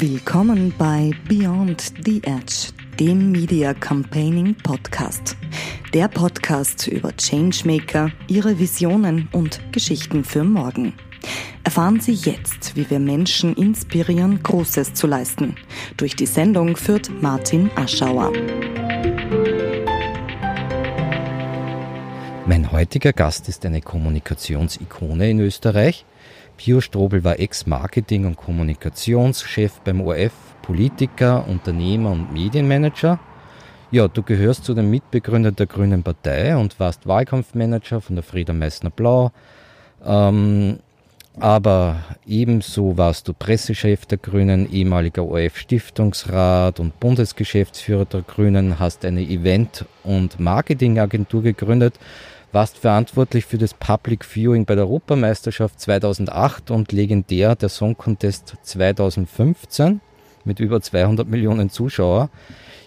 Willkommen bei Beyond the Edge, dem Media Campaigning Podcast. Der Podcast über Changemaker, ihre Visionen und Geschichten für morgen. Erfahren Sie jetzt, wie wir Menschen inspirieren, Großes zu leisten. Durch die Sendung führt Martin Aschauer. Mein heutiger Gast ist eine Kommunikationsikone in Österreich. Pio Strobel war Ex-Marketing- und Kommunikationschef beim ORF, Politiker, Unternehmer und Medienmanager. Ja, du gehörst zu den Mitbegründern der Grünen Partei und warst Wahlkampfmanager von der Frieda Meissner-Blau. Ähm, aber ebenso warst du Pressechef der Grünen, ehemaliger ORF-Stiftungsrat und Bundesgeschäftsführer der Grünen, hast eine Event- und Marketingagentur gegründet warst verantwortlich für das Public Viewing bei der Europameisterschaft 2008 und legendär der Song Contest 2015 mit über 200 Millionen Zuschauer.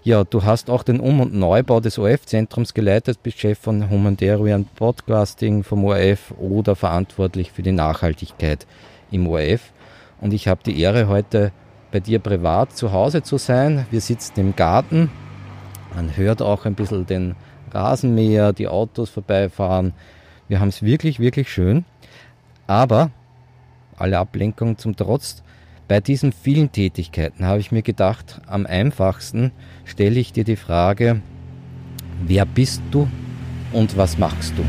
Ja, du hast auch den Um- und Neubau des ORF-Zentrums geleitet, bist Chef von Humanitarian Podcasting vom ORF oder verantwortlich für die Nachhaltigkeit im ORF. Und ich habe die Ehre, heute bei dir privat zu Hause zu sein. Wir sitzen im Garten. Man hört auch ein bisschen den Rasenmäher, die Autos vorbeifahren. Wir haben es wirklich, wirklich schön. Aber alle Ablenkungen zum Trotz, bei diesen vielen Tätigkeiten habe ich mir gedacht, am einfachsten stelle ich dir die Frage, wer bist du und was machst du?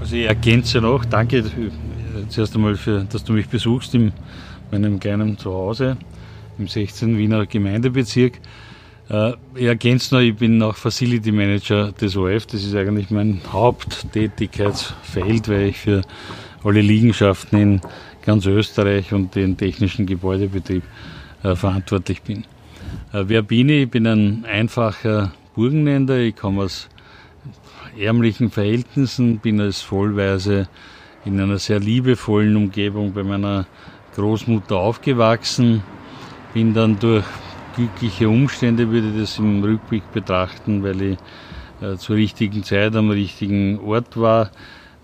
Also ich ergänze noch, danke äh, zuerst einmal, für, dass du mich besuchst in meinem kleinen Zuhause im 16. Wiener Gemeindebezirk. Äh, ich ergänze noch, ich bin auch Facility Manager des OF. Das ist eigentlich mein Haupttätigkeitsfeld, weil ich für alle Liegenschaften in ganz Österreich und den technischen Gebäudebetrieb äh, verantwortlich bin. Äh, wer bin ich? Ich bin ein einfacher Burgenländer. Ich komme aus ärmlichen Verhältnissen, bin als Vollweise in einer sehr liebevollen Umgebung bei meiner Großmutter aufgewachsen, bin dann durch glückliche Umstände, würde ich das im Rückblick betrachten, weil ich äh, zur richtigen Zeit am richtigen Ort war.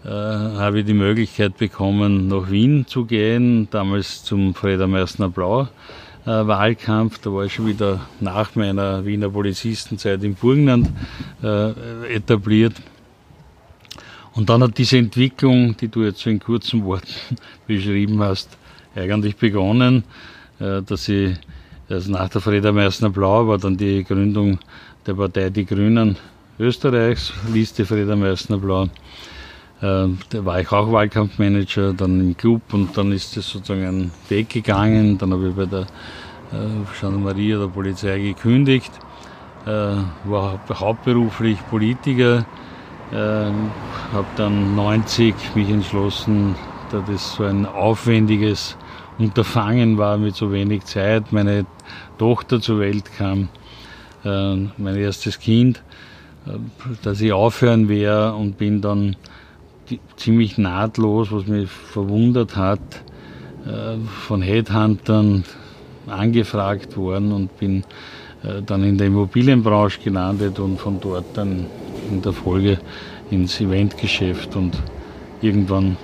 Äh, habe ich die Möglichkeit bekommen, nach Wien zu gehen, damals zum Freda Meissner Blau äh, Wahlkampf. Da war ich schon wieder nach meiner Wiener Polizistenzeit im Burgenland äh, etabliert. Und dann hat diese Entwicklung, die du jetzt so in kurzen Worten beschrieben hast, eigentlich begonnen, äh, dass ich also nach der Freda Meissner Blau war dann die Gründung der Partei Die Grünen Österreichs, Liste Freda Meissner Blau. Äh, da war ich auch Wahlkampfmanager, dann im Club und dann ist es sozusagen einen Weg gegangen. Dann habe ich bei der äh, Gendarmerie der Polizei gekündigt, äh, war hauptberuflich Politiker, äh, habe dann 90 mich entschlossen, da das so ein aufwendiges Unterfangen war mit so wenig Zeit. Meine Tochter zur Welt kam, äh, mein erstes Kind, äh, dass ich aufhören werde und bin dann ziemlich nahtlos, was mich verwundert hat, äh, von Headhuntern angefragt worden und bin dann in der Immobilienbranche gelandet und von dort dann in der Folge ins Eventgeschäft und irgendwann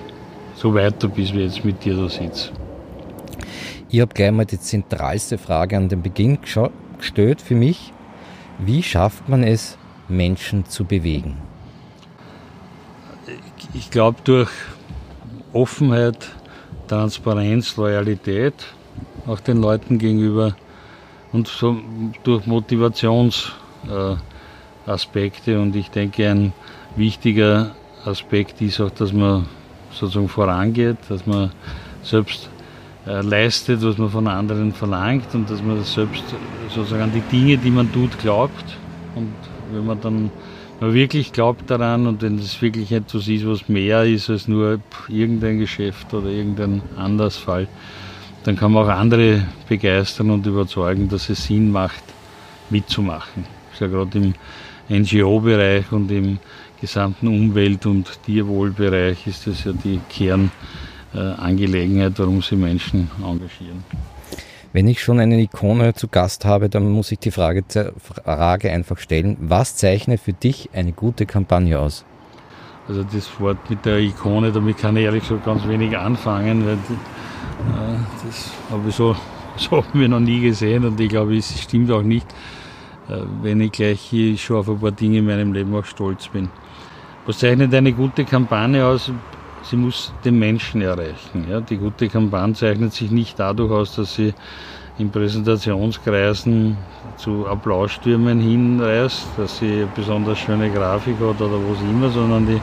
so weiter, bis wir jetzt mit dir da sitzen. Ich habe gleich mal die zentralste Frage an den Beginn gestellt für mich. Wie schafft man es, Menschen zu bewegen? Ich glaube durch Offenheit, Transparenz, Loyalität auch den Leuten gegenüber und so durch Motivationsaspekte. Und ich denke, ein wichtiger Aspekt ist auch, dass man sozusagen vorangeht, dass man selbst leistet, was man von anderen verlangt und dass man selbst sozusagen an die Dinge, die man tut, glaubt. Und wenn man dann man wirklich glaubt daran und wenn es wirklich etwas ist, was mehr ist als nur irgendein Geschäft oder irgendein anderes Fall, dann kann man auch andere begeistern und überzeugen, dass es Sinn macht, mitzumachen. Das ist ja gerade im NGO-Bereich und im gesamten Umwelt- und Tierwohlbereich ist das ja die Kern- äh, Angelegenheit, warum sie Menschen engagieren. Wenn ich schon eine Ikone zu Gast habe, dann muss ich die Frage, Frage einfach stellen, was zeichnet für dich eine gute Kampagne aus? Also das Wort mit der Ikone, damit kann ich ehrlich gesagt ganz wenig anfangen, weil äh, das habe ich so so haben wir noch nie gesehen und ich glaube, es stimmt auch nicht, äh, wenn ich gleich schon auf ein paar Dinge in meinem Leben auch stolz bin. Was zeichnet eine gute Kampagne aus? Sie muss den Menschen erreichen. Ja? Die gute Kampagne zeichnet sich nicht dadurch aus, dass sie in Präsentationskreisen zu Applausstürmen hinreißt, dass sie besonders schöne Grafik hat oder was immer, sondern die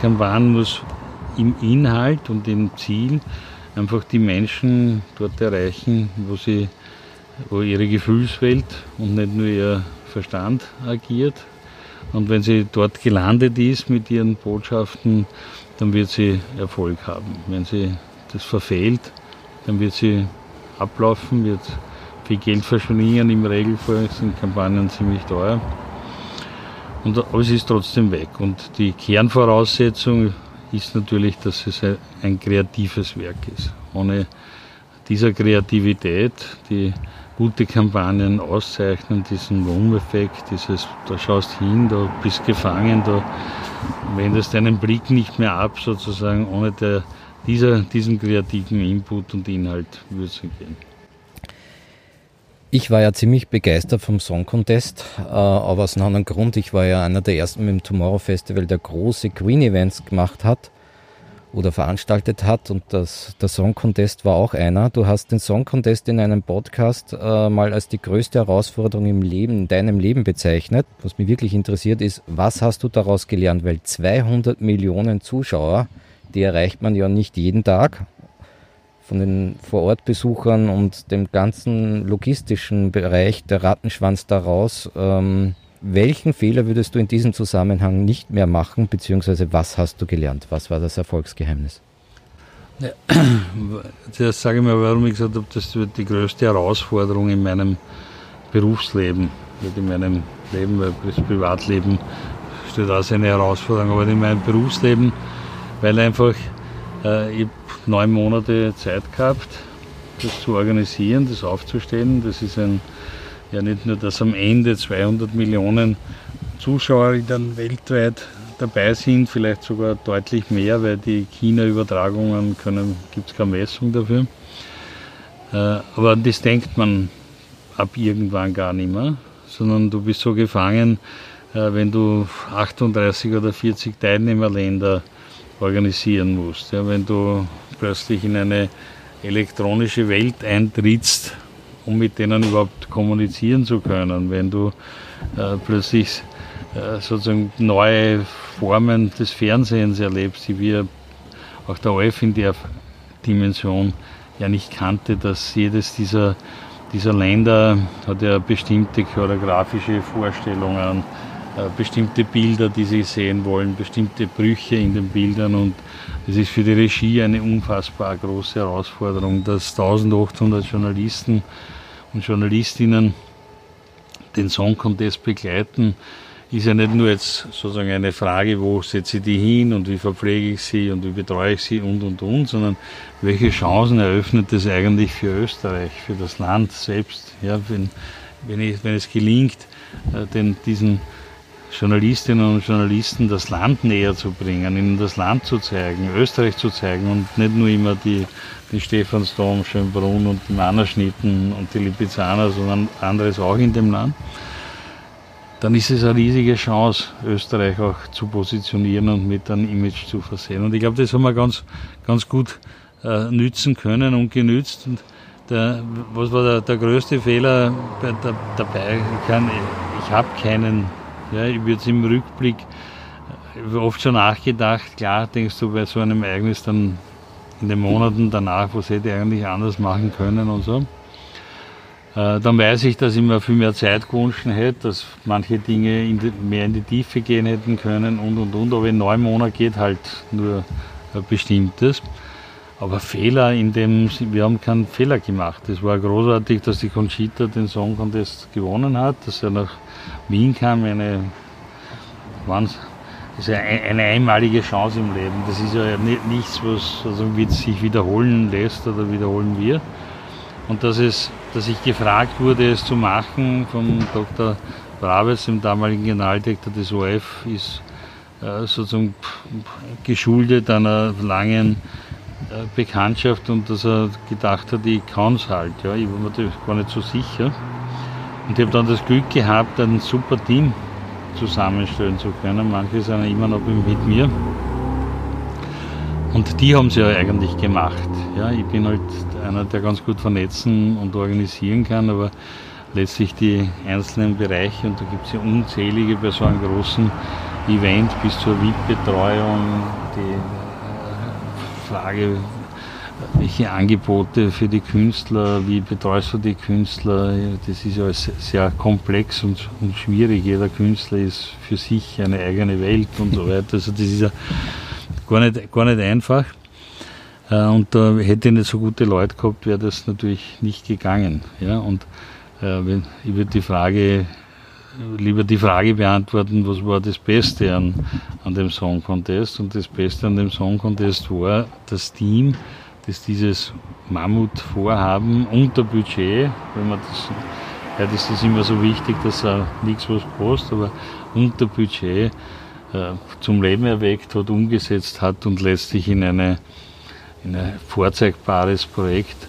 Kampagne muss im Inhalt und im Ziel einfach die Menschen dort erreichen, wo sie wo ihre Gefühlswelt und nicht nur ihr Verstand agiert. Und wenn sie dort gelandet ist mit ihren Botschaften, dann wird sie Erfolg haben. Wenn sie das verfehlt, dann wird sie ablaufen, wird viel Geld verschwingen. Im Regelfall sind Kampagnen ziemlich teuer. Und, aber es ist trotzdem weg. Und die Kernvoraussetzung ist natürlich, dass es ein kreatives Werk ist. Ohne dieser Kreativität, die gute Kampagnen auszeichnen, diesen Wurmeffekt, dieses, da schaust hin, da bist gefangen, da wendest deinen Blick nicht mehr ab, sozusagen, ohne der, dieser, diesen kreativen Input und Inhalt würde es gehen. Ich war ja ziemlich begeistert vom Song Contest, äh, aber aus einem anderen Grund. Ich war ja einer der ersten mit dem Tomorrow Festival, der große Green Events gemacht hat oder veranstaltet hat und das, der Song Contest war auch einer. Du hast den Song Contest in einem Podcast äh, mal als die größte Herausforderung im Leben, in deinem Leben bezeichnet. Was mich wirklich interessiert ist, was hast du daraus gelernt? Weil 200 Millionen Zuschauer, die erreicht man ja nicht jeden Tag von den Vorortbesuchern und dem ganzen logistischen Bereich, der Rattenschwanz daraus. Ähm, welchen Fehler würdest du in diesem Zusammenhang nicht mehr machen, beziehungsweise was hast du gelernt? Was war das Erfolgsgeheimnis? Ja, das sage ich mal, warum ich gesagt habe, das wird die größte Herausforderung in meinem Berufsleben, nicht in meinem Leben, weil das Privatleben steht auch eine Herausforderung, aber in meinem Berufsleben, weil einfach äh, ich neun Monate Zeit gehabt, das zu organisieren, das aufzustellen. Das ist ein, ja nicht nur, dass am Ende 200 Millionen Zuschauer dann weltweit dabei sind, vielleicht sogar deutlich mehr, weil die China-Übertragungen gibt es keine Messung dafür. Äh, aber das denkt man ab irgendwann gar nicht mehr, sondern du bist so gefangen, äh, wenn du 38 oder 40 Teilnehmerländer organisieren musst. Ja, wenn du plötzlich in eine elektronische Welt eintrittst, um mit denen überhaupt kommunizieren zu können, wenn du äh, plötzlich äh, sozusagen neue Formen des Fernsehens erlebst, die wir auch der OF in der Dimension ja nicht kannte, dass jedes dieser, dieser Länder hat ja bestimmte choreografische Vorstellungen, äh, bestimmte Bilder, die sie sehen wollen, bestimmte Brüche in den Bildern und es ist für die Regie eine unfassbar große Herausforderung, dass 1800 Journalisten und Journalistinnen den Song Contest begleiten, ist ja nicht nur jetzt sozusagen eine Frage, wo setze ich die hin und wie verpflege ich sie und wie betreue ich sie und und und, sondern welche Chancen eröffnet es eigentlich für Österreich, für das Land selbst, ja, wenn, wenn, ich, wenn es gelingt, äh, den, diesen Journalistinnen und Journalisten das Land näher zu bringen, ihnen das Land zu zeigen, Österreich zu zeigen und nicht nur immer die, die Stephansdom, Schönbrunn und die Mannerschnitten und die Lipizzaner, sondern anderes auch in dem Land, dann ist es eine riesige Chance, Österreich auch zu positionieren und mit einem Image zu versehen. Und ich glaube, das haben wir ganz, ganz gut äh, nützen können und genützt. Und der, was war der, der größte Fehler bei, der, dabei? Ich, ich habe keinen ja, ich würde im Rückblick oft schon nachgedacht. Klar, denkst du bei so einem Ereignis dann in den Monaten danach, was hätte ich eigentlich anders machen können und so. Äh, dann weiß ich, dass ich mir viel mehr Zeit gewünscht hätte, dass manche Dinge in die, mehr in die Tiefe gehen hätten können und und und. Aber in neun Monaten geht halt nur ein bestimmtes. Aber Fehler in dem, wir haben keinen Fehler gemacht. Es war großartig, dass die Conchita den Song Contest gewonnen hat, dass er nach Wien kam, eine, ist eine einmalige Chance im Leben. Das ist ja nichts, was also sich wiederholen lässt oder wiederholen wir. Und dass, es, dass ich gefragt wurde, es zu machen vom Dr. Braves, dem damaligen Generaldirektor des OF, ist äh, sozusagen geschuldet einer langen äh, Bekanntschaft und dass er gedacht hat, ich kann es halt. Ja. Ich war mir da gar nicht so sicher. Und ich habe dann das Glück gehabt, ein super Team zusammenstellen zu können. Manche sind immer noch mit mir. Und die haben es ja eigentlich gemacht. Ja, ich bin halt einer, der ganz gut vernetzen und organisieren kann, aber letztlich die einzelnen Bereiche, und da gibt es ja unzählige bei so einem großen Event bis zur VIP-Betreuung, die äh, Frage, welche Angebote für die Künstler, wie betreust du die Künstler, das ist ja sehr komplex und, und schwierig. Jeder Künstler ist für sich eine eigene Welt und so weiter. Also das ist ja gar nicht, gar nicht einfach. Äh, und da hätte ich nicht so gute Leute gehabt, wäre das natürlich nicht gegangen. Ja? Und äh, ich würde die Frage, lieber die Frage beantworten, was war das Beste an, an dem Song Contest? Und das Beste an dem Song Contest war das Team, das dieses Mammutvorhaben unter Budget, wenn man das, ja, das ist immer so wichtig, dass er nichts was kostet, aber unter Budget äh, zum Leben erweckt hat, umgesetzt hat und letztlich in, eine, in ein vorzeigbares Projekt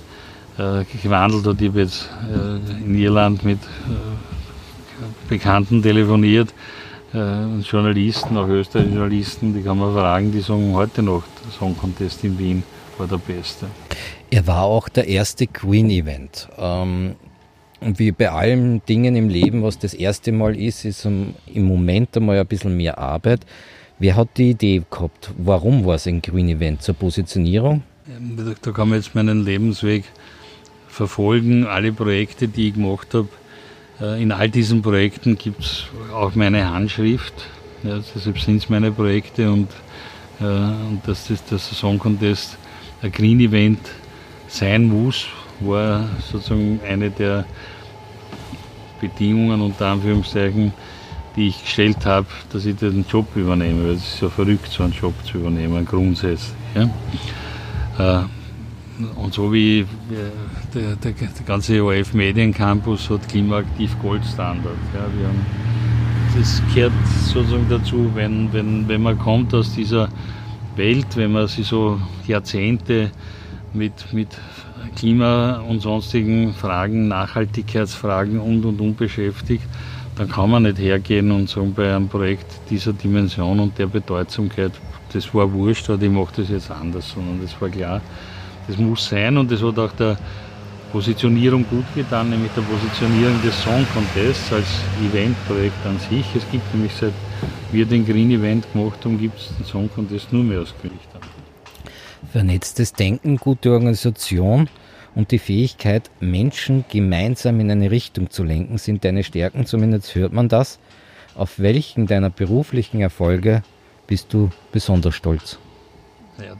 äh, gewandelt hat. Ich habe jetzt äh, in Irland mit Bekannten telefoniert, und Journalisten, auch österreichische Journalisten, die kann man fragen, die sagen heute noch, Song Contest in Wien war der beste. Er war auch der erste Queen-Event. Ähm, und wie bei allen Dingen im Leben, was das erste Mal ist, ist im Moment einmal ein bisschen mehr Arbeit. Wer hat die Idee gehabt? Warum war es ein Green Event zur Positionierung? Da kann man jetzt meinen Lebensweg verfolgen. Alle Projekte, die ich gemacht habe, äh, in all diesen Projekten gibt es auch meine Handschrift. Ja, deshalb sind es meine Projekte und, äh, und das der Saison Contest ein Green Event sein muss, war sozusagen eine der Bedingungen unter Anführungszeichen, die ich gestellt habe, dass ich den Job übernehme. Es ist ja verrückt, so einen Job zu übernehmen, grundsätzlich. Ja. Äh, und so wie der, der, der ganze ORF Mediencampus hat klimaaktiv Goldstandard. Ja. Wir haben, das gehört sozusagen dazu, wenn, wenn, wenn man kommt aus dieser Welt, wenn man sich so Jahrzehnte mit, mit Klima- und sonstigen Fragen, Nachhaltigkeitsfragen und und und beschäftigt, dann kann man nicht hergehen und sagen, bei einem Projekt dieser Dimension und der Bedeutsamkeit, das war wurscht oder ich mache das jetzt anders, sondern das war klar, das muss sein und das hat auch der Positionierung gut getan, nämlich der Positionierung des Song Contests als Eventprojekt an sich. Es gibt nämlich seit wir den Green Event gemacht haben, gibt es den Song Contest nur mehr aus Gerichtern. Vernetztes Denken, gute Organisation und die Fähigkeit, Menschen gemeinsam in eine Richtung zu lenken, sind deine Stärken, zumindest hört man das. Auf welchen deiner beruflichen Erfolge bist du besonders stolz? Ja, das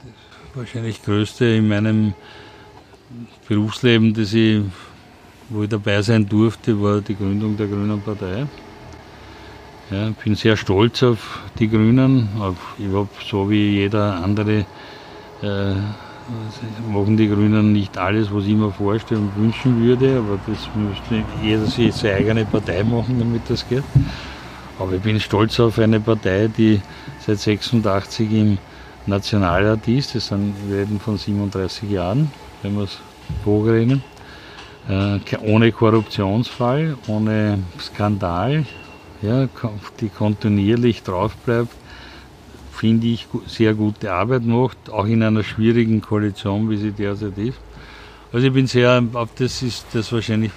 wahrscheinlich größte in meinem Berufsleben, das ich, wo ich dabei sein durfte, war die Gründung der Grünen Partei. Ja, ich bin sehr stolz auf die Grünen. Ich habe so wie jeder andere äh, machen die Grünen nicht alles, was ich mir vorstelle und wünschen würde, aber das müsste jeder seine eigene Partei machen, damit das geht. Aber ich bin stolz auf eine Partei, die seit 86 im Nationalrat ist. Das sind, wir von 37 Jahren, wenn wir es hochrechnen. Äh, ohne Korruptionsfall, ohne Skandal, ja, die kontinuierlich drauf bleibt finde ich, sehr gute Arbeit macht, auch in einer schwierigen Koalition, wie sie derzeit ist. Also ich bin sehr, das ist das wahrscheinlich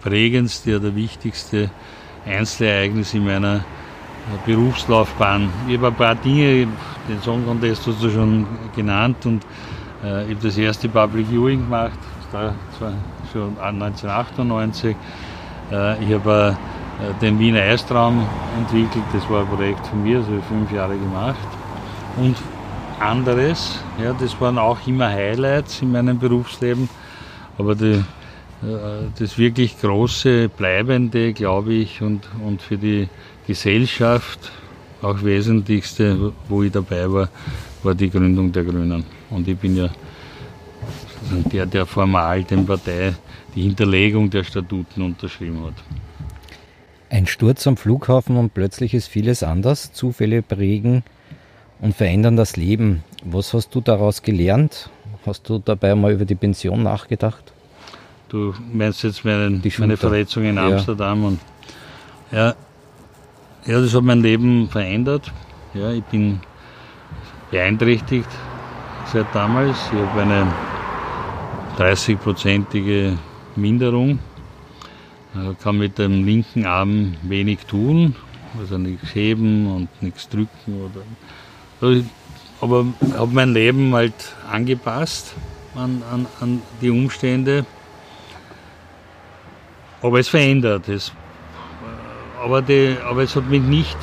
prägendste oder wichtigste Einzelereignis in meiner Berufslaufbahn. Ich habe ein paar Dinge, den Song Contest hast du schon genannt und äh, ich habe das erste Public Viewing gemacht, das war schon 1998. Äh, ich habe äh, den Wiener Eistraum entwickelt. Das war ein Projekt von mir, das habe ich fünf Jahre gemacht. Und anderes, ja, das waren auch immer Highlights in meinem Berufsleben. Aber die, äh, das wirklich große, bleibende, glaube ich, und, und für die Gesellschaft auch wesentlichste, wo ich dabei war, war die Gründung der Grünen. Und ich bin ja der, der formal den Partei die Hinterlegung der Statuten unterschrieben hat. Ein Sturz am Flughafen und plötzlich ist vieles anders. Zufälle prägen und verändern das Leben. Was hast du daraus gelernt? Hast du dabei mal über die Pension nachgedacht? Du meinst jetzt meinen, meine Verletzung in Amsterdam ja. und ja, ja, das hat mein Leben verändert. Ja, ich bin beeinträchtigt seit damals. Ich habe eine 30-prozentige Minderung, kann mit dem linken Arm wenig tun, also nichts heben und nichts drücken. Oder, aber ich habe mein Leben halt angepasst an, an, an die Umstände. Aber es verändert. Es, aber, die, aber es hat mich nicht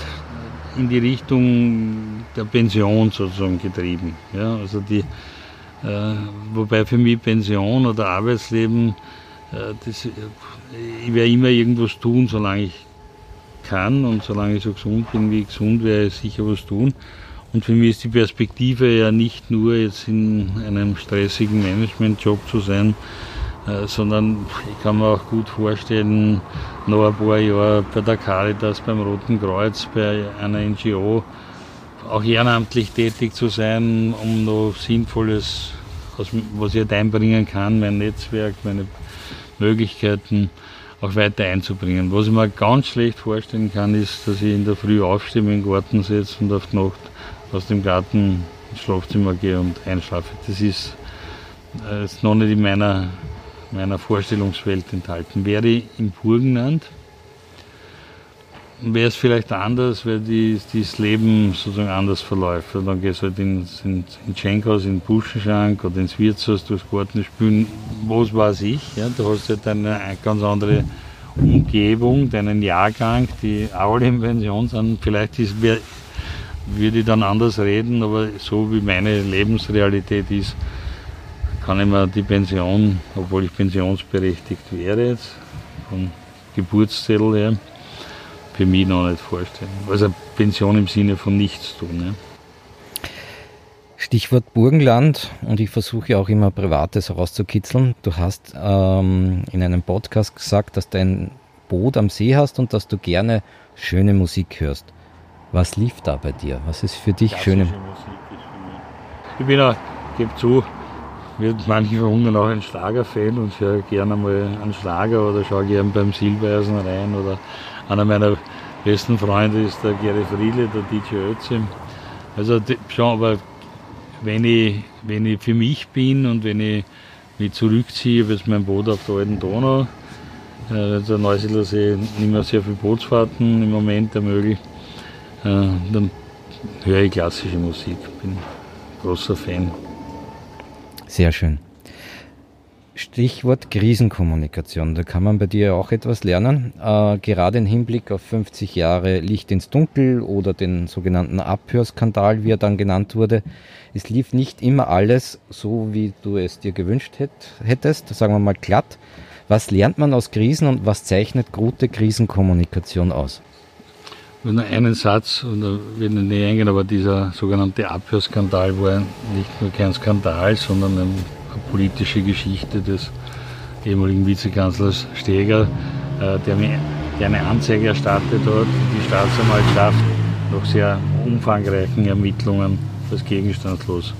in die Richtung der Pension sozusagen getrieben. Ja, also die, äh, wobei für mich Pension oder Arbeitsleben, äh, das, ich werde immer irgendwas tun, solange ich kann und solange ich so gesund bin, wie ich gesund ich sicher was tun. Und für mich ist die Perspektive ja nicht nur jetzt in einem stressigen Managementjob zu sein, äh, sondern ich kann mir auch gut vorstellen, noch ein paar Jahre bei der Caritas, beim Roten Kreuz, bei einer NGO auch ehrenamtlich tätig zu sein, um noch Sinnvolles, was ich halt einbringen kann, mein Netzwerk, meine Möglichkeiten auch weiter einzubringen. Was ich mir ganz schlecht vorstellen kann, ist, dass ich in der Früh aufstehe, den Garten setze und auf die Nacht aus dem Garten ins Schlafzimmer gehe und einschlafe. Das ist, äh, ist noch nicht in meiner, meiner Vorstellungswelt enthalten. Wäre ich im Burgenland, wäre es vielleicht anders, weil die, das Leben sozusagen anders verläuft. Dann gehst du halt ins, ins, ins Schenkhaus, in den Buschenschank oder ins Wirtshaus, durchs Garten spielen, was weiß ich. Ja, du hast halt eine, ganz andere Umgebung, deinen Jahrgang, die alle in Pension sind. Vielleicht würde ich dann anders reden, aber so wie meine Lebensrealität ist, kann ich mir die Pension, obwohl ich pensionsberechtigt wäre jetzt, vom Geburtszettel her, für mich noch nicht vorstellen. Also Pension im Sinne von nichts tun. Ja. Stichwort Burgenland und ich versuche auch immer Privates herauszukitzeln. Du hast ähm, in einem Podcast gesagt, dass du ein Boot am See hast und dass du gerne schöne Musik hörst. Was lief da bei dir? Was ist für dich schöne Musik? Ich bin auch, gebe zu, wird manche verwundern auch ein Schlagerfan und höre gerne mal einen Schlager oder schaue gerne beim Silbereisen rein oder einer meiner besten Freunde ist der Gary Friedle, der DJ Özim. Also schon, aber wenn ich, wenn ich für mich bin und wenn ich mich zurückziehe, ist mein Boot auf der alten Donau, äh, der Neusiedler See nicht mehr sehr viele Bootsfahrten im Moment ermöglicht, äh, dann höre ich klassische Musik, bin großer Fan. Sehr schön. Stichwort Krisenkommunikation. Da kann man bei dir auch etwas lernen. Äh, gerade im Hinblick auf 50 Jahre Licht ins Dunkel oder den sogenannten Abhörskandal, wie er dann genannt wurde. Es lief nicht immer alles so, wie du es dir gewünscht hätt, hättest, sagen wir mal glatt. Was lernt man aus Krisen und was zeichnet gute Krisenkommunikation aus? Nur einen Satz, und da will ich nicht eingehen, aber dieser sogenannte Abhörskandal war nicht nur kein Skandal, sondern ein politische Geschichte des ehemaligen Vizekanzlers Steger, äh, der, der eine Anzeige erstattet hat, die Staatsanwaltschaft nach sehr umfangreichen Ermittlungen als gegenstandslos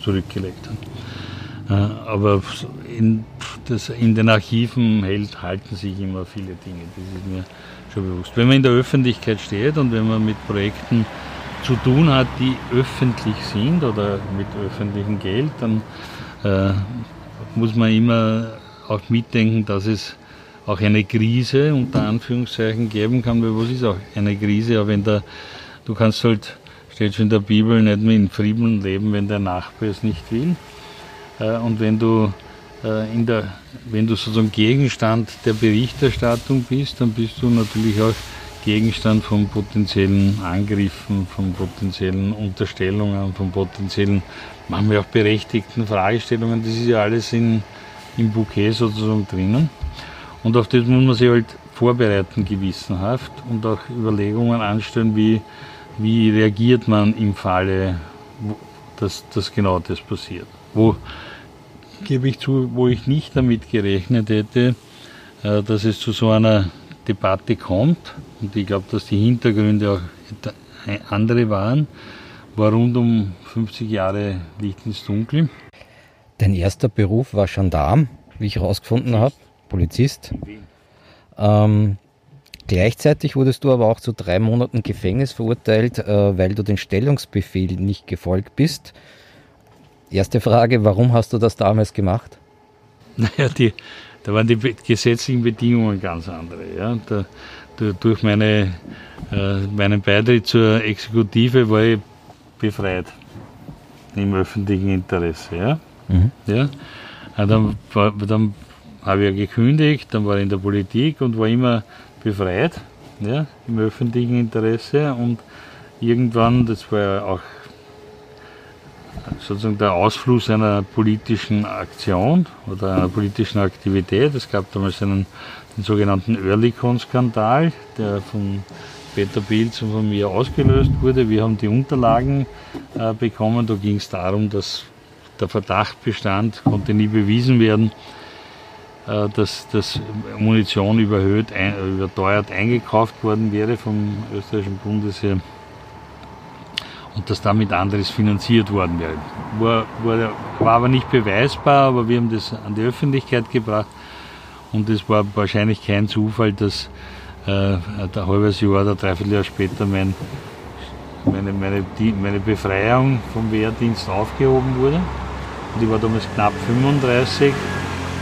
zurückgelegt hat. Äh, aber in, das, in den Archiven hält, halten sich immer viele Dinge, das ist mir schon bewusst. Wenn man in der Öffentlichkeit steht und wenn man mit Projekten zu tun hat, die öffentlich sind oder mit öffentlichem Geld, dann äh, muss man immer auch mitdenken, dass es auch eine Krise unter Anführungszeichen geben kann, weil was ist auch eine Krise, aber wenn der, du kannst halt, steht schon in der Bibel, nicht mehr in Frieden leben, wenn der Nachbar es nicht will. Äh, und wenn du äh, in der, wenn du sozusagen Gegenstand der Berichterstattung bist, dann bist du natürlich auch Gegenstand von potenziellen Angriffen, von potenziellen Unterstellungen, von potenziellen manchmal auch berechtigten Fragestellungen. Das ist ja alles in, im Bouquet sozusagen drinnen. Und auf das muss man sich halt vorbereiten, gewissenhaft, und auch Überlegungen anstellen, wie, wie reagiert man im Falle, dass, dass genau das passiert. Wo, gebe ich zu, wo ich nicht damit gerechnet hätte, äh, dass es zu so einer Debatte kommt. Und ich glaube, dass die Hintergründe auch andere waren war rund um 50 Jahre Licht ins Dunkel. Dein erster Beruf war Gendarm, wie ich herausgefunden habe, Polizist. Ähm, gleichzeitig wurdest du aber auch zu drei Monaten Gefängnis verurteilt, äh, weil du den Stellungsbefehl nicht gefolgt bist. Erste Frage, warum hast du das damals gemacht? Naja, die, da waren die gesetzlichen Bedingungen ganz andere. Ja. Da, da, durch meine, äh, meinen Beitritt zur Exekutive war ich befreit im öffentlichen Interesse. Ja. Mhm. Ja. Und dann, dann habe ich ja gekündigt, dann war ich in der Politik und war immer befreit ja, im öffentlichen Interesse und irgendwann, das war ja auch sozusagen der Ausfluss einer politischen Aktion oder einer politischen Aktivität. Es gab damals einen, den sogenannten Oerlikon-Skandal, der von Peter Pilz und von mir ausgelöst wurde. Wir haben die Unterlagen äh, bekommen. Da ging es darum, dass der Verdacht bestand, konnte nie bewiesen werden, äh, dass, dass Munition überhöht, ein, überteuert eingekauft worden wäre vom österreichischen Bundesheer und dass damit anderes finanziert worden wäre. War, war, war aber nicht beweisbar, aber wir haben das an die Öffentlichkeit gebracht und es war wahrscheinlich kein Zufall, dass äh, ein halbes Jahr oder dreiviertel Jahr später mein, meine, meine, meine Befreiung vom Wehrdienst aufgehoben wurde. Und ich war damals knapp 35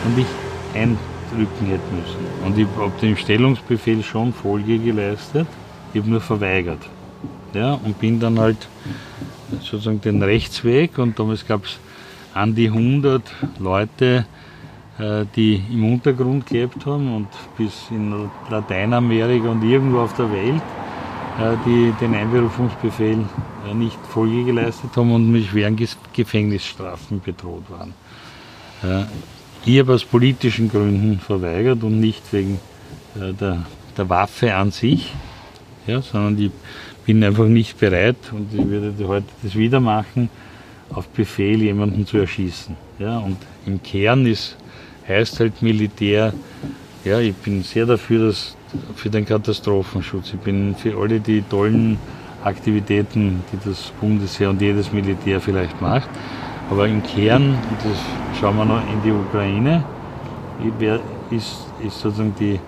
und ich einrücken hätte müssen. Und ich habe dem Stellungsbefehl schon Folge geleistet, ich habe nur verweigert. Ja, und bin dann halt sozusagen den Rechtsweg und damals gab es an die 100 Leute, die im Untergrund gelebt haben und bis in Lateinamerika und irgendwo auf der Welt, äh, die den Einberufungsbefehl äh, nicht Folge geleistet haben und mit schweren Gefängnisstrafen bedroht waren. Ich habe aus politischen Gründen verweigert und nicht wegen der, der Waffe an sich, ja, sondern ich bin einfach nicht bereit und ich würde heute das wieder machen, auf Befehl jemanden zu erschießen. Ja, und im Kern ist, heißt halt Militär, ja, ich bin sehr dafür, dass, für den Katastrophenschutz. Ich bin für alle die tollen Aktivitäten, die das Bundesheer und jedes Militär vielleicht macht. Aber im Kern, das schauen wir noch in die Ukraine, ist, ist sozusagen die,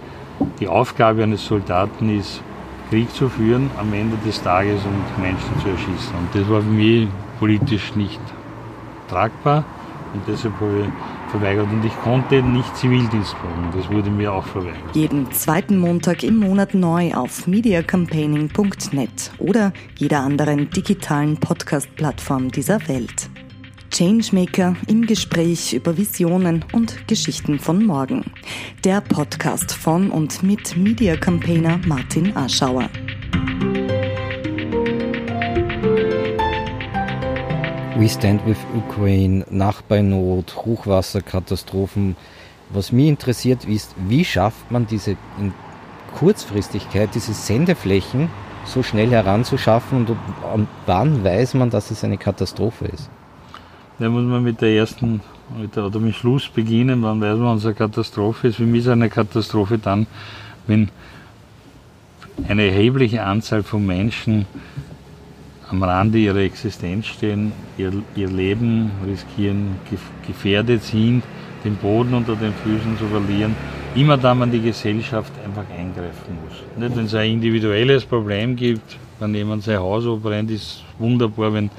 die Aufgabe eines Soldaten ist, Krieg zu führen am Ende des Tages und Menschen zu erschießen. Und das war für mich politisch nicht tragbar und deshalb habe ich verweigert. Und ich konnte nicht Zivildienst machen. Das wurde mir auch verweigert. Jeden zweiten Montag im Monat neu auf mediacampaigning.net oder jeder anderen digitalen Podcast-Plattform dieser Welt. Changemaker im Gespräch über Visionen und Geschichten von morgen. Der Podcast von und mit Media Campaigner Martin Aschauer. We Stand with Ukraine, Nachbarnot, Hochwasserkatastrophen. Was mich interessiert ist, wie schafft man diese Kurzfristigkeit, diese Sendeflächen so schnell heranzuschaffen und, und wann weiß man, dass es eine Katastrophe ist? Da muss man mit der ersten mit der, oder mit Schluss beginnen, wann weiß man, was eine Katastrophe ist. Für mich ist eine Katastrophe dann, wenn eine erhebliche Anzahl von Menschen am Rande ihrer Existenz stehen, ihr, ihr Leben riskieren, gefährdet sind, den Boden unter den Füßen zu verlieren, immer da man die Gesellschaft einfach eingreifen muss. Nicht, wenn es ein individuelles Problem gibt, wenn jemand sein Haus abbrennt, ist wunderbar, wenn...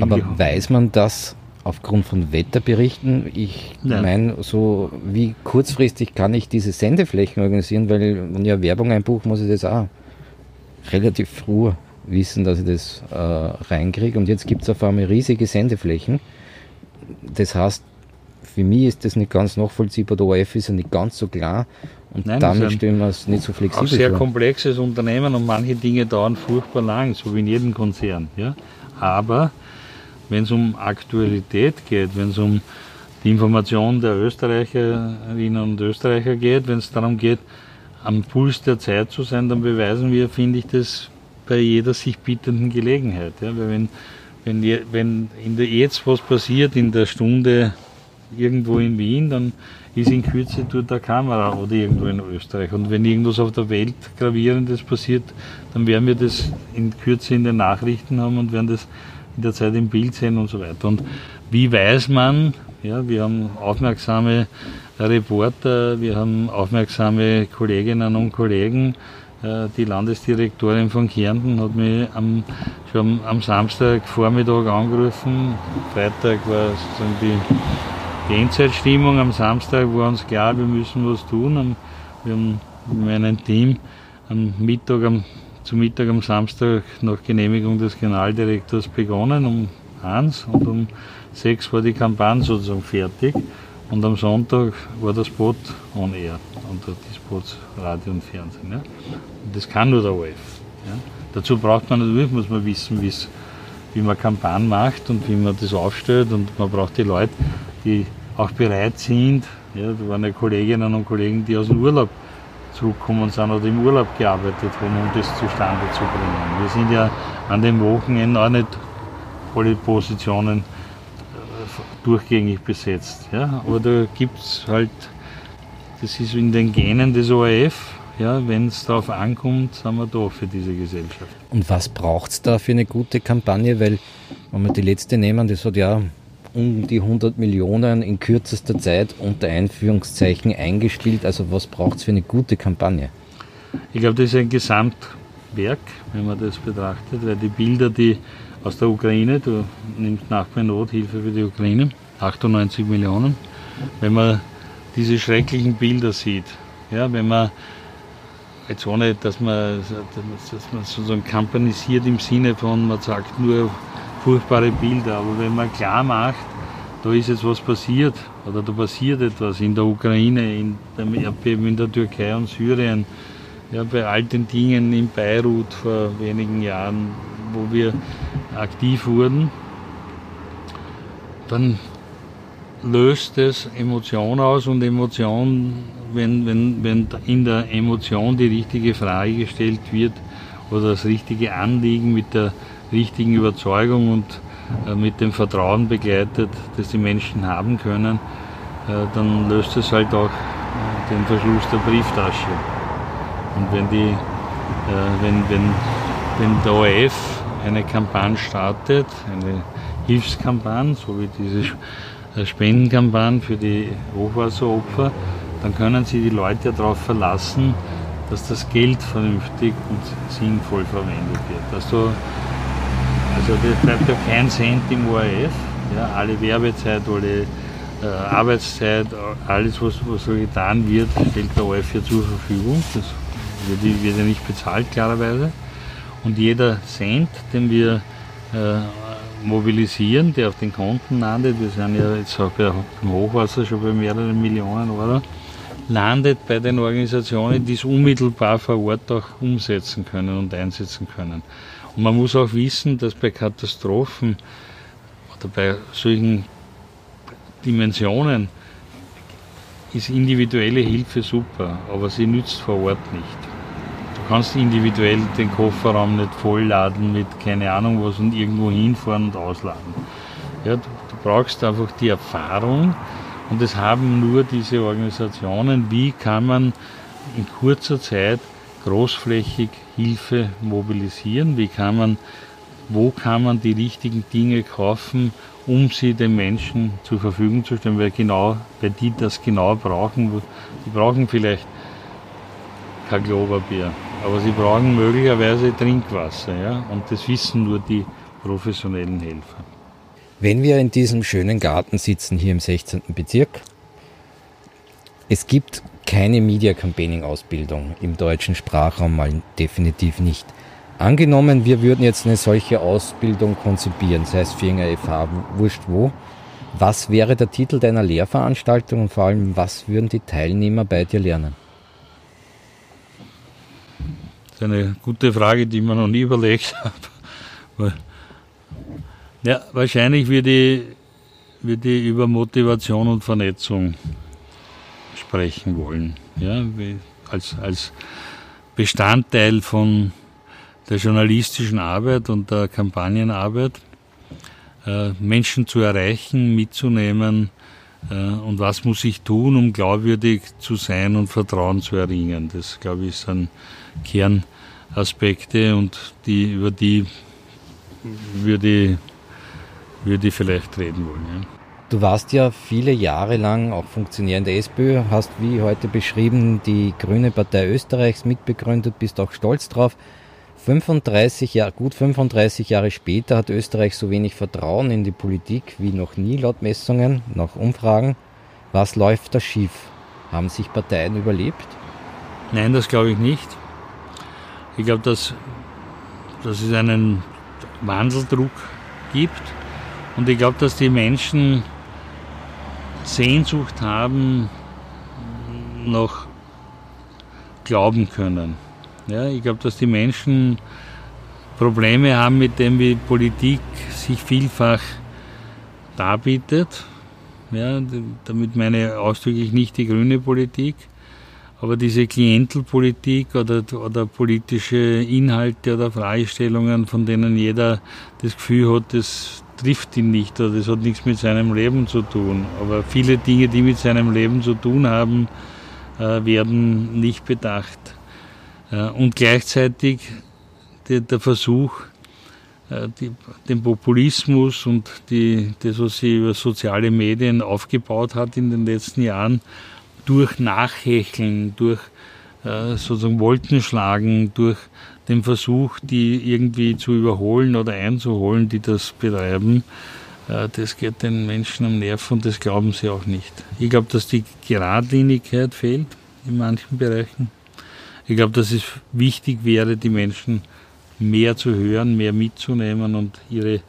Aber weiß man das aufgrund von Wetterberichten. Ich ja. meine, so wie kurzfristig kann ich diese Sendeflächen organisieren, weil wenn ich eine Werbung einbuche, muss ich das auch relativ früh wissen, dass ich das äh, reinkriege. Und jetzt gibt es auf einmal riesige Sendeflächen. Das heißt, für mich ist das nicht ganz nachvollziehbar. Der ORF ist ja nicht ganz so klar. Und Nein, damit stellen wir es nicht so flexibel Ein sehr vor. komplexes Unternehmen und manche Dinge dauern furchtbar lang, so wie in jedem Konzern. Ja? Aber wenn es um Aktualität geht, wenn es um die Information der Österreicherinnen und Österreicher geht, wenn es darum geht, am Puls der Zeit zu sein, dann beweisen wir, finde ich, das bei jeder sich bietenden Gelegenheit. Ja? Weil wenn, wenn, wenn in der, jetzt was passiert in der Stunde irgendwo in Wien, dann ist in Kürze dort der Kamera oder irgendwo in Österreich. Und wenn irgendwas auf der Welt Gravierendes passiert, dann werden wir das in Kürze in den Nachrichten haben und werden das in der Zeit im Bild sehen und so weiter. Und wie weiß man, ja, wir haben aufmerksame Reporter, wir haben aufmerksame Kolleginnen und Kollegen. Äh, die Landesdirektorin von Kärnten hat mich am, schon am Samstagvormittag angerufen. Freitag war sozusagen die, Endzeitstimmung. Am Samstag war uns klar, wir müssen was tun. Wir haben mit meinem Team am Mittag, am, zu Mittag am Samstag nach Genehmigung des Generaldirektors begonnen um eins und um sechs war die Kampagne sozusagen fertig. Und am Sonntag war das Boot on air und die Spots Radio und Fernsehen. Ja. Und das kann nur der ORF. Ja. Dazu braucht man natürlich, muss man wissen, wie man Kampagnen macht und wie man das aufstellt und man braucht die Leute, die auch bereit sind. Ja, da waren ja Kolleginnen und Kollegen, die aus dem Urlaub zurückgekommen sind oder im Urlaub gearbeitet haben, um das zustande zu bringen. Wir sind ja an den Wochenenden auch nicht alle Positionen durchgängig besetzt. Ja? Aber da gibt es halt, das ist in den Genen des ORF, ja, wenn es darauf ankommt, sind wir da für diese Gesellschaft. Und was braucht es da für eine gute Kampagne? Weil, wenn wir die letzte nehmen, das hat ja um die 100 Millionen in kürzester Zeit unter Einführungszeichen eingespielt. Also was braucht es für eine gute Kampagne? Ich glaube, das ist ein Gesamtwerk, wenn man das betrachtet, weil die Bilder, die aus der Ukraine, du nimmst nach bei Nothilfe für die Ukraine, 98 Millionen. Wenn man diese schrecklichen Bilder sieht, ja, wenn man jetzt ohne, dass man, dass man sozusagen kampanisiert im Sinne von, man sagt nur furchtbare Bilder, aber wenn man klar macht, da ist jetzt was passiert oder da passiert etwas in der Ukraine, in dem Erdbeben in der Türkei und Syrien, ja, bei all den Dingen in Beirut vor wenigen Jahren, wo wir aktiv wurden, dann löst es Emotion aus und Emotion, wenn, wenn, wenn in der Emotion die richtige Frage gestellt wird oder das richtige Anliegen mit der richtigen Überzeugung und äh, mit dem Vertrauen begleitet, das die Menschen haben können, äh, dann löst es halt auch äh, den Verschluss der Brieftasche. Und wenn die, wenn, wenn, wenn der ORF eine Kampagne startet, eine Hilfskampagne, so wie diese äh, Spendenkampagne für die Hochwasseropfer, dann können Sie die Leute darauf verlassen, dass das Geld vernünftig und sinnvoll verwendet wird. Dass also das bleibt ja kein Cent im ORF, ja, alle Werbezeit, alle äh, Arbeitszeit, alles was, was so getan wird, stellt der ORF ja zur Verfügung. Das wird, wird ja nicht bezahlt, klarerweise. Und jeder Cent, den wir äh, mobilisieren, der auf den Konten landet, wir sind ja jetzt auch beim Hochwasser schon bei mehreren Millionen Euro, landet bei den Organisationen, die es unmittelbar vor Ort auch umsetzen können und einsetzen können. Und man muss auch wissen, dass bei Katastrophen oder bei solchen Dimensionen ist individuelle Hilfe super, aber sie nützt vor Ort nicht kannst individuell den Kofferraum nicht vollladen mit keine Ahnung was und irgendwo hinfahren und ausladen. Ja, du, du brauchst einfach die Erfahrung und das haben nur diese Organisationen. Wie kann man in kurzer Zeit großflächig Hilfe mobilisieren? Wie kann man, wo kann man die richtigen Dinge kaufen, um sie den Menschen zur Verfügung zu stellen? Weil genau, weil die das genau brauchen. Die brauchen vielleicht kein Klopapier. Aber sie brauchen möglicherweise Trinkwasser, ja, und das wissen nur die professionellen Helfer. Wenn wir in diesem schönen Garten sitzen, hier im 16. Bezirk, es gibt keine Media Campaigning Ausbildung im deutschen Sprachraum mal definitiv nicht. Angenommen, wir würden jetzt eine solche Ausbildung konzipieren, sei es eine FH, wurscht wo. Was wäre der Titel deiner Lehrveranstaltung und vor allem, was würden die Teilnehmer bei dir lernen? Ist eine gute Frage, die ich mir noch nie überlegt habe. Ja, wahrscheinlich würde ich, würde ich über Motivation und Vernetzung sprechen wollen. Ja, als, als Bestandteil von der journalistischen Arbeit und der Kampagnenarbeit, äh, Menschen zu erreichen, mitzunehmen äh, und was muss ich tun, um glaubwürdig zu sein und Vertrauen zu erringen. Das, glaube ich, ist ein Kernaspekte und die, über die würde ich würde ich vielleicht reden wollen. Ja. Du warst ja viele Jahre lang auch Funktionär in der SPÖ, hast wie heute beschrieben die Grüne Partei Österreichs mitbegründet, bist auch stolz drauf. 35 Jahre, gut 35 Jahre später hat Österreich so wenig Vertrauen in die Politik wie noch nie laut Messungen, nach Umfragen. Was läuft da schief? Haben sich Parteien überlebt? Nein, das glaube ich nicht. Ich glaube, dass, dass es einen Wandeldruck gibt und ich glaube, dass die Menschen Sehnsucht haben, noch glauben können. Ja, ich glaube, dass die Menschen Probleme haben mit dem, wie Politik sich vielfach darbietet. Ja, damit meine ich ausdrücklich nicht die grüne Politik, aber diese Klientelpolitik oder, oder politische Inhalte oder Fragestellungen, von denen jeder das Gefühl hat, das trifft ihn nicht oder das hat nichts mit seinem Leben zu tun. Aber viele Dinge, die mit seinem Leben zu tun haben, äh, werden nicht bedacht. Äh, und gleichzeitig der, Versuch, äh, den Populismus und die, das, was sie über soziale Medien aufgebaut hat in den letzten Jahren, durch Nachhecheln, durch äh, sozusagen Wolkenschlagen, durch den Versuch, die irgendwie zu überholen oder einzuholen, die das betreiben, das geht den Menschen am Nerv und das glauben sie auch nicht. Ich glaube, dass die Geradlinigkeit fehlt in manchen Bereichen. Ich glaube, dass es wichtig wäre, die Menschen mehr zu hören, mehr mitzunehmen und ihre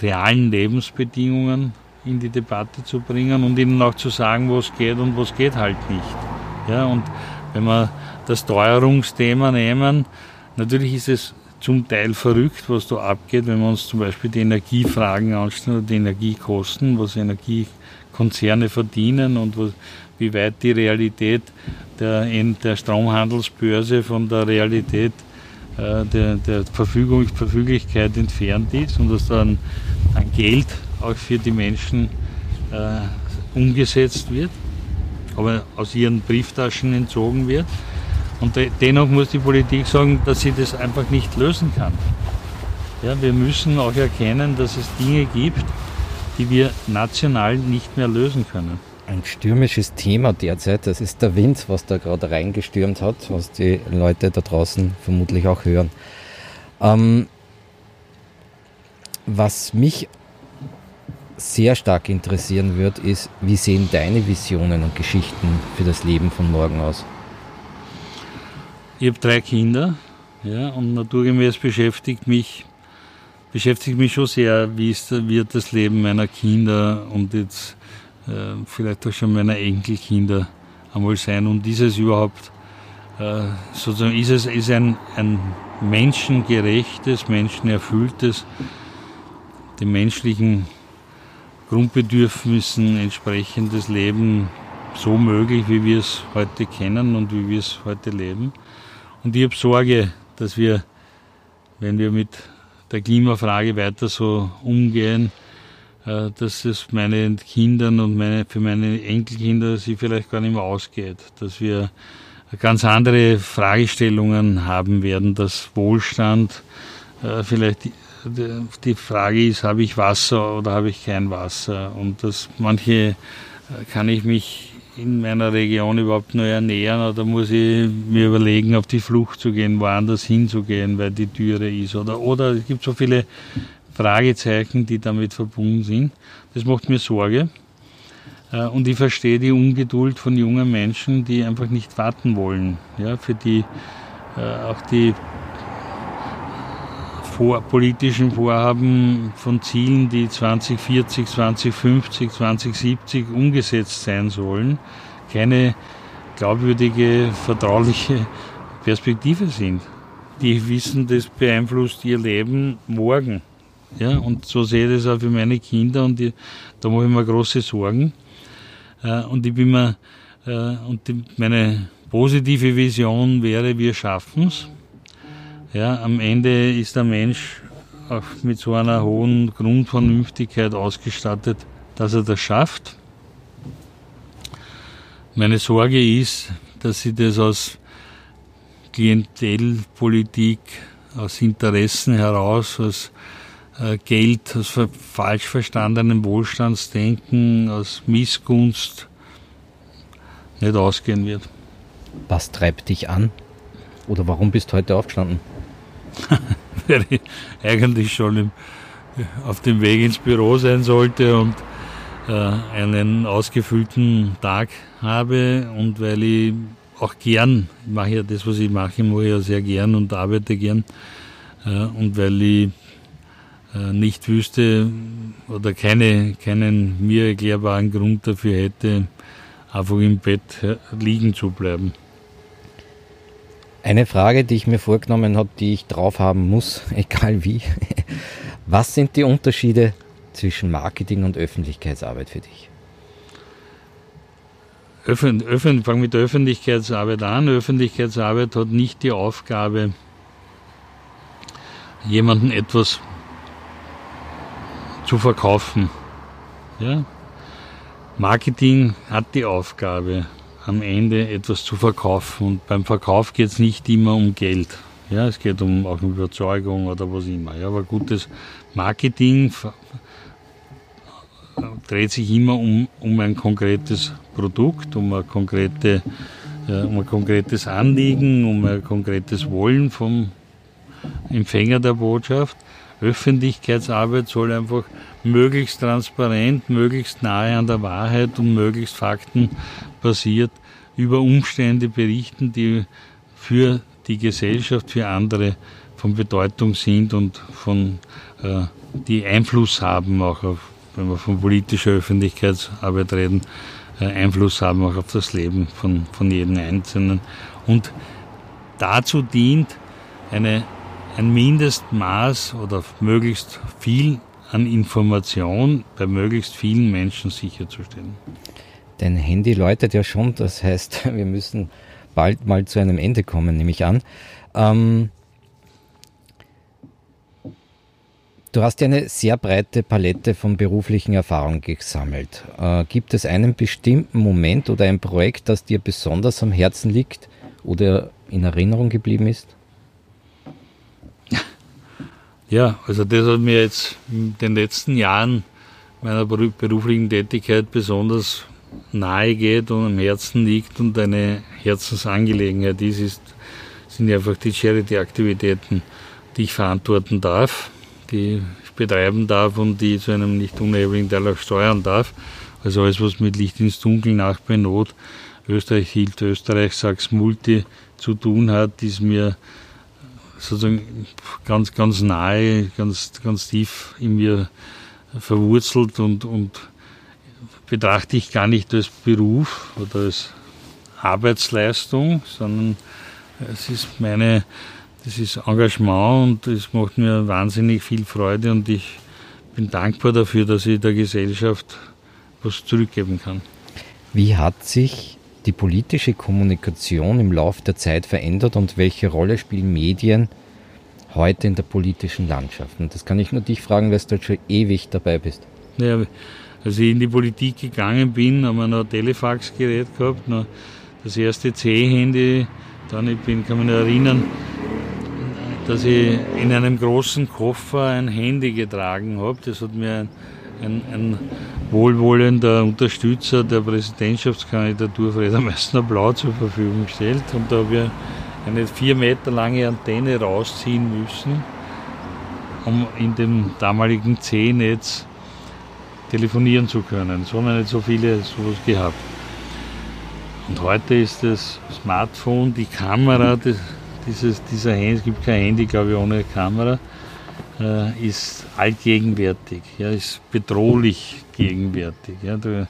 realen Lebensbedingungen in die Debatte zu bringen und ihnen auch zu sagen, was geht und was geht halt nicht. Ja, und wenn wir das Teuerungsthema nehmen, natürlich ist es zum Teil verrückt, was da abgeht, wenn wir uns zum Beispiel die Energiefragen anschauen oder die Energiekosten, was Energiekonzerne verdienen und was, wie weit die Realität der, der Stromhandelsbörse von der Realität äh, der, der Verfügung, Verfüglichkeit entfernt ist und dass dann ein Geld auch für die Menschen äh, umgesetzt wird, aber aus ihren Brieftaschen entzogen wird. Und de dennoch muss die Politik sagen, dass sie das einfach nicht lösen kann. Ja, wir müssen auch erkennen, dass es Dinge gibt, die wir national nicht mehr lösen können ein stürmisches Thema derzeit. Das ist der Wind, was da gerade reingestürmt hat, was die Leute da draußen vermutlich auch hören. Ähm, was mich sehr stark interessieren wird, ist, wie sehen deine Visionen und Geschichten für das Leben von morgen aus? Ich habe drei Kinder ja, und naturgemäß beschäftigt mich, beschäftigt mich schon sehr, wie ist, wird das Leben meiner Kinder und jetzt äh, vielleicht auch schon meiner Enkelkinder einmal sein. Und ist es überhaupt, äh, sozusagen, ist es ist ein, ein menschengerechtes, menschenerfülltes, den menschlichen Grundbedürfnissen entsprechendes Leben so möglich, wie wir es heute kennen und wie wir es heute leben. Und ich habe Sorge, dass wir, wenn wir mit der Klimafrage weiter so umgehen, äh, dass es meinen Kindern und meine, für meine Enkelkinder sie vielleicht gar nicht mehr ausgeht. Dass wir ganz andere Fragestellungen haben werden, dass Wohlstand äh, vielleicht die Frage ist, habe ich Wasser oder habe ich kein Wasser? Und dass manche äh, kann ich mich in meiner Region überhaupt nur ernähren oder muss ich mir überlegen, auf die Flucht zu gehen, woanders hinzugehen, weil die Türe ist? Oder, oder es gibt so viele Fragezeichen, die damit verbunden sind. Das macht mir Sorge. Äh, und ich verstehe die Ungeduld von jungen Menschen, die einfach nicht warten wollen. Ja, für die äh, auch die vor, politischen Vorhaben von Zielen, die 2040, 2050, 2070 umgesetzt sein sollen, keine glaubwürdige, vertrauliche Perspektive sind. Die wissen, das beeinflusst ihr Leben morgen. Ja, und so sehe ich das auch für meine Kinder und die, da mache ich mir große Sorgen. Äh, und ich bin mir, äh, und die, meine positive Vision wäre, wir schaffen es. Ja, am Ende ist der Mensch auch mit so einer hohen Grundvernünftigkeit ausgestattet, dass er das schafft. Meine Sorge ist, dass sie das aus Klientelpolitik, aus Interessen heraus, aus äh, Geld, aus falsch verstandenem Wohlstandsdenken, aus Missgunst nicht ausgehen wird. Was treibt dich an? Oder warum bist du heute aufgestanden? Weil ich eigentlich schon im, auf dem Weg ins Büro sein sollte und äh, einen ausgefüllten Tag habe und weil ich auch gern, ich mache ja das, was ich mache, mache ich ja sehr gern und arbeite gern äh, und weil ich äh, nicht wüsste oder keine, keinen mir erklärbaren Grund dafür hätte, einfach im Bett liegen zu bleiben. Eine Frage, die ich mir vorgenommen habe, die ich drauf haben muss, egal wie. Was sind die Unterschiede zwischen Marketing und Öffentlichkeitsarbeit für dich? Öffn, Öffn, fang mit der Öffentlichkeitsarbeit an. Öffentlichkeitsarbeit hat nicht die Aufgabe, jemandem etwas zu verkaufen. Ja? Marketing hat die Aufgabe, am Ende etwas zu verkaufen. Und beim Verkauf geht es nicht immer um Geld. Ja, es geht um auch um Überzeugung oder was immer. Ja, aber gutes Marketing dreht sich immer um, um ein konkretes Produkt, um, eine konkrete, äh, um ein konkretes Anliegen, um ein konkretes Wollen vom Empfänger der Botschaft. Öffentlichkeitsarbeit soll einfach möglichst transparent, möglichst nahe an der Wahrheit und möglichst faktenbasiert über Umstände berichten, die für die Gesellschaft, für andere von Bedeutung sind und von, äh, die Einfluss haben, auch auf, wenn wir von politischer Öffentlichkeitsarbeit reden, äh, Einfluss haben auch auf das Leben von, von jedem Einzelnen. Und dazu dient eine, ein Mindestmaß oder möglichst viel an Information bei möglichst vielen Menschen sicherzustellen. Dein Handy läutet ja schon, das heißt, wir müssen bald mal zu einem Ende kommen, nehme ich an. Ähm, du hast ja eine sehr breite Palette von beruflichen Erfahrungen gesammelt. Äh, gibt es einen bestimmten Moment oder ein Projekt, das dir besonders am Herzen liegt oder in Erinnerung geblieben ist? Ja, also das hat mir jetzt in den letzten Jahren meiner beruflichen Tätigkeit besonders nahe geht und am Herzen liegt und eine Herzensangelegenheit ist, ist sind einfach die Charity-Aktivitäten, die ich verantworten darf, die ich betreiben darf und die zu einem nicht unerheblichen Teil auch steuern darf. Also alles, was mit Licht ins Dunkel, Nachbar Not, Österreich hielt, Österreich, sag's Multi zu tun hat, ist mir sozusagen ganz, ganz nahe, ganz, ganz tief in mir verwurzelt und, und betrachte ich gar nicht als Beruf oder als Arbeitsleistung, sondern es ist meine, das ist Engagement und es macht mir wahnsinnig viel Freude und ich bin dankbar dafür, dass ich der Gesellschaft was zurückgeben kann. Wie hat sich die politische Kommunikation im Laufe der Zeit verändert und welche Rolle spielen Medien heute in der politischen Landschaft? Und das kann ich nur dich fragen, weil du schon ewig dabei bist. Ja, als ich in die Politik gegangen bin, haben wir noch ein Telefaxgerät gehabt, noch das erste C-Handy. Dann ich bin, kann mich noch erinnern, dass ich in einem großen Koffer ein Handy getragen habe. Das hat mir ein ein, ein wohlwollender Unterstützer der Präsidentschaftskandidatur Freda Meissner-Blau zur Verfügung gestellt. Und da habe ich eine vier Meter lange Antenne rausziehen müssen, um in dem damaligen C-Netz telefonieren zu können. So haben wir nicht so viele sowas gehabt. Und heute ist das Smartphone, die Kamera, das, dieses, dieser Handy, es gibt kein Handy, glaube ich, ohne Kamera, äh, ist allgegenwärtig, ja, ist bedrohlich gegenwärtig. Ja. Da,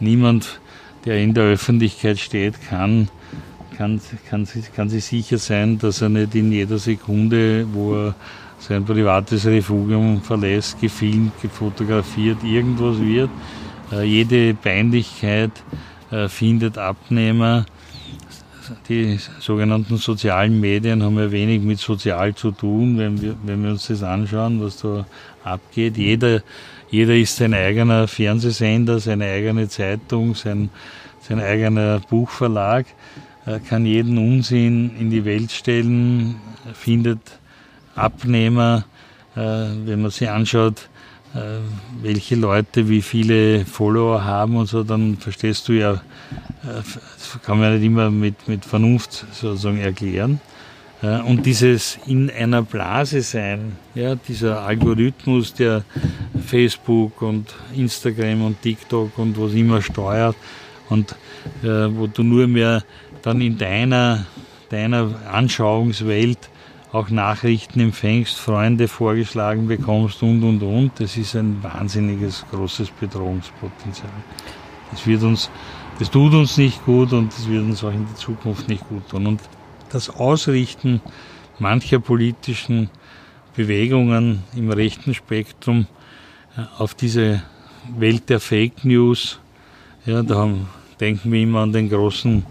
niemand, der in der Öffentlichkeit steht, kann, kann, kann, kann sich sicher sein, dass er nicht in jeder Sekunde, wo er sein privates Refugium verlässt, gefilmt, gefotografiert, irgendwas wird. Äh, jede Peinlichkeit äh, findet Abnehmer die sogenannten sozialen Medien haben ja wenig mit sozial zu tun, wenn wir, wenn wir uns das anschauen, was da abgeht. Jeder, jeder ist sein eigener Fernsehsender, seine eigene Zeitung, sein, sein eigener Buchverlag, kann jeden Unsinn in die Welt stellen, findet Abnehmer, wenn man sich anschaut, welche Leute wie viele Follower haben und so, dann verstehst du ja, das kann man nicht immer mit, mit Vernunft sozusagen erklären. Und dieses in einer Blase sein, ja, dieser Algorithmus, der Facebook und Instagram und TikTok und was immer steuert und äh, wo du nur mehr dann in deiner, deiner Anschauungswelt auch Nachrichten empfängst, Freunde vorgeschlagen bekommst und und und. Das ist ein wahnsinniges großes Bedrohungspotenzial. Das wird uns, das tut uns nicht gut und das wird uns auch in der Zukunft nicht gut tun. Und das Ausrichten mancher politischen Bewegungen im rechten Spektrum äh, auf diese Welt der Fake News, ja, da haben, denken wir immer an den großen,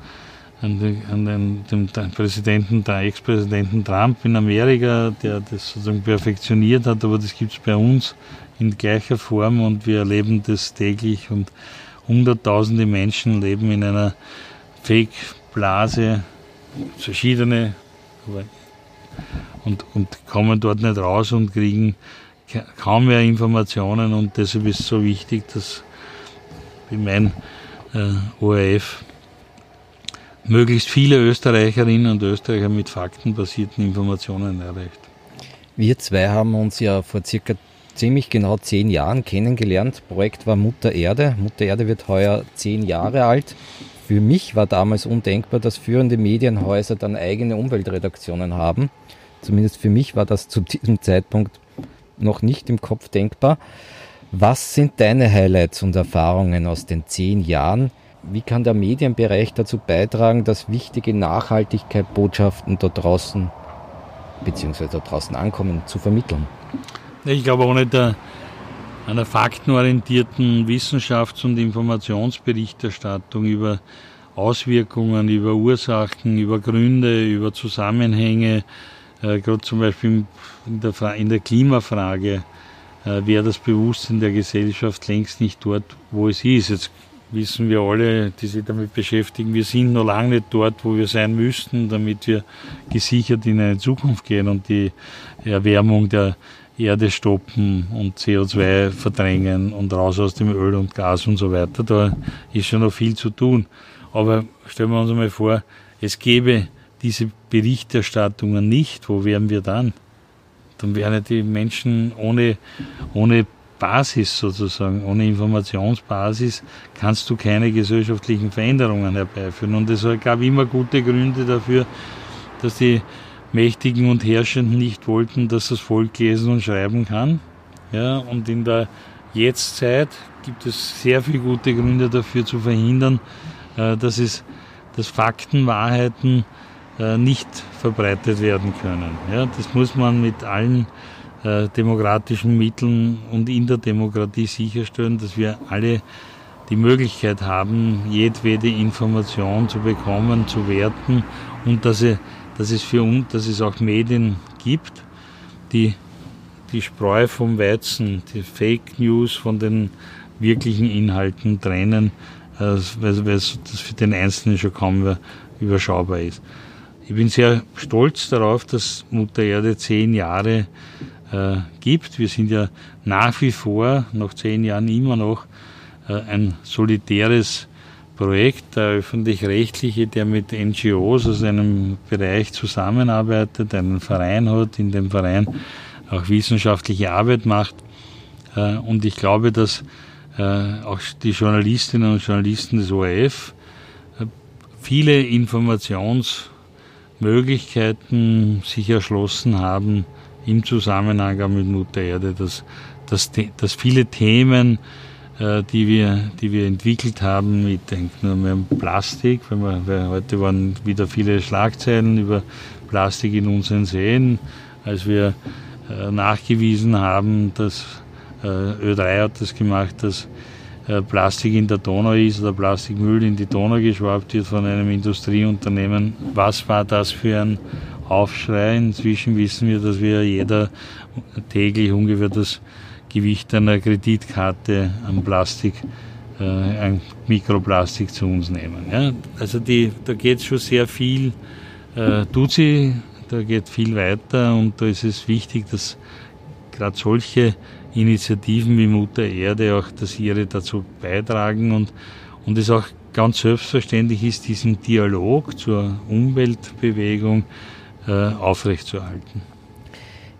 an den, an den, den Präsidenten, der Ex-Präsidenten Trump in Amerika, der das sozusagen perfektioniert hat, aber das gibt es bei uns in gleicher Form und wir erleben das täglich und hunderttausende Menschen leben in einer Fake-Blase, verschiedene und, und kommen dort nicht raus und kriegen kaum mehr Informationen und deshalb ist es so wichtig, dass mein äh, ORF möglichst viele Österreicherinnen und Österreicher mit faktenbasierten Informationen erreicht. Wir zwei haben uns ja vor circa ziemlich genau zehn Jahren kennengelernt. Das Projekt war Mutter Erde. Mutter Erde wird heuer zehn Jahre alt. Für mich war damals undenkbar, dass führende Medienhäuser dann eigene Umweltredaktionen haben. Zumindest für mich war das zu diesem Zeitpunkt noch nicht im Kopf denkbar. Was sind deine Highlights und Erfahrungen aus den zehn Jahren? Wie kann der Medienbereich dazu beitragen, dass wichtige Nachhaltigkeitsbotschaften da draußen beziehungsweise da draußen ankommen, zu vermitteln? Ich glaube, ohne der, einer faktenorientierten Wissenschafts- und Informationsberichterstattung über Auswirkungen, über Ursachen, über Gründe, über Zusammenhänge, äh, gerade zum Beispiel in der, in der Klimafrage, äh, wäre das Bewusstsein der Gesellschaft längst nicht dort, wo es ist. Jetzt wissen wir alle, die sich damit beschäftigen, wir sind noch lange nicht dort, wo wir sein müssten, damit wir gesichert in eine Zukunft gehen und die Erwärmung der Erde stoppen und CO2 verdrängen und raus aus dem Öl und Gas und so weiter. Da ist schon noch viel zu tun. Aber stellen wir uns einmal vor, es gäbe diese Berichterstattungen nicht, wo wären wir dann? Dann wären die Menschen ohne, ohne Basis sozusagen, ohne Informationsbasis kannst du keine gesellschaftlichen Veränderungen herbeiführen. Und es gab immer gute Gründe dafür, dass die Mächtigen und Herrschenden nicht wollten, dass das Volk lesen und schreiben kann. Ja, und in der Jetztzeit gibt es sehr viele gute Gründe dafür zu verhindern, äh, dass es dass Fakten, Wahrheiten äh, nicht verbreitet werden können. Ja, das muss man mit allen äh, demokratischen Mitteln und in der Demokratie sicherstellen, dass wir alle die Möglichkeit haben, jedwede Information zu bekommen, zu werten und dass, es, dass es für uns, dass es auch Medien gibt, die die Spreu vom Weizen, die Fake News von den wirklichen Inhalten trennen, äh, weil, weil das für den Einzelnen schon kaum überschaubar ist. Ich bin sehr stolz darauf, dass Mutter Erde zehn Jahre äh, gibt. Wir sind ja nach wie vor, nach zehn Jahren immer noch, äh, ein solitäres Projekt, der öffentlich-rechtliche, der mit NGOs aus einem Bereich zusammenarbeitet, einen Verein hat, in dem Verein auch wissenschaftliche Arbeit macht. Äh, und ich glaube, dass äh, auch die Journalistinnen und Journalisten des ORF äh, viele Informations- Möglichkeiten sich erschlossen haben im Zusammenhang mit Mutter Erde, dass, dass, dass viele Themen, äh, die, wir, die wir entwickelt haben, ich denke nur mehr an Plastik, weil, wir, weil heute waren wieder viele Schlagzeilen über Plastik in unseren Seen, als wir äh, nachgewiesen haben, dass äh, Ö3 hat das gemacht, dass äh, Plastik in der Donau ist oder Plastikmüll in die Donau geschwappt wird von einem Industrieunternehmen. Was war das für ein Aufschrei? Inzwischen wissen wir, dass wir jeder täglich ungefähr das Gewicht einer Kreditkarte an Plastik, äh, ein Mikroplastik zu uns nehmen. Ja? Also die, da geht schon sehr viel, äh, tut sie, da geht viel weiter und da ist es wichtig, dass gerade solche Initiativen wie Mutter Erde auch das ihre dazu beitragen und, und es auch ganz selbstverständlich ist, diesen Dialog zur Umweltbewegung aufrechtzuerhalten.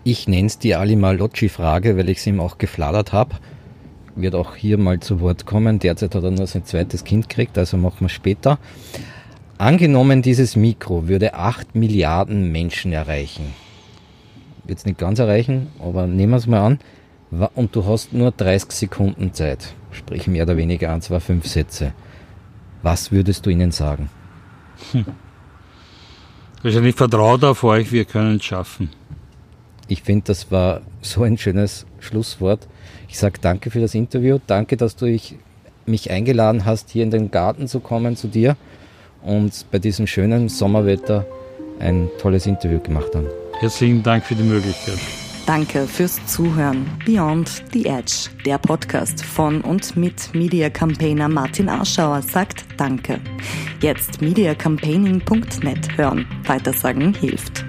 Ich nenne es die Ali Malocci-Frage, weil ich es ihm auch gefladert habe. Wird auch hier mal zu Wort kommen. Derzeit hat er nur sein zweites Kind gekriegt, also machen wir später. Angenommen, dieses Mikro würde 8 Milliarden Menschen erreichen. Wird es nicht ganz erreichen, aber nehmen wir es mal an. Und du hast nur 30 Sekunden Zeit, sprich mehr oder weniger ein, zwei, fünf Sätze. Was würdest du ihnen sagen? Hm. Wahrscheinlich vertraut auf euch, wir können es schaffen. Ich finde, das war so ein schönes Schlusswort. Ich sage danke für das Interview. Danke, dass du ich, mich eingeladen hast, hier in den Garten zu kommen zu dir und bei diesem schönen Sommerwetter ein tolles Interview gemacht haben. Herzlichen Dank für die Möglichkeit. Danke fürs Zuhören. Beyond the Edge, der Podcast von und mit Media Campaigner Martin Arschauer sagt Danke. Jetzt mediacampaigning.net hören. Weitersagen hilft.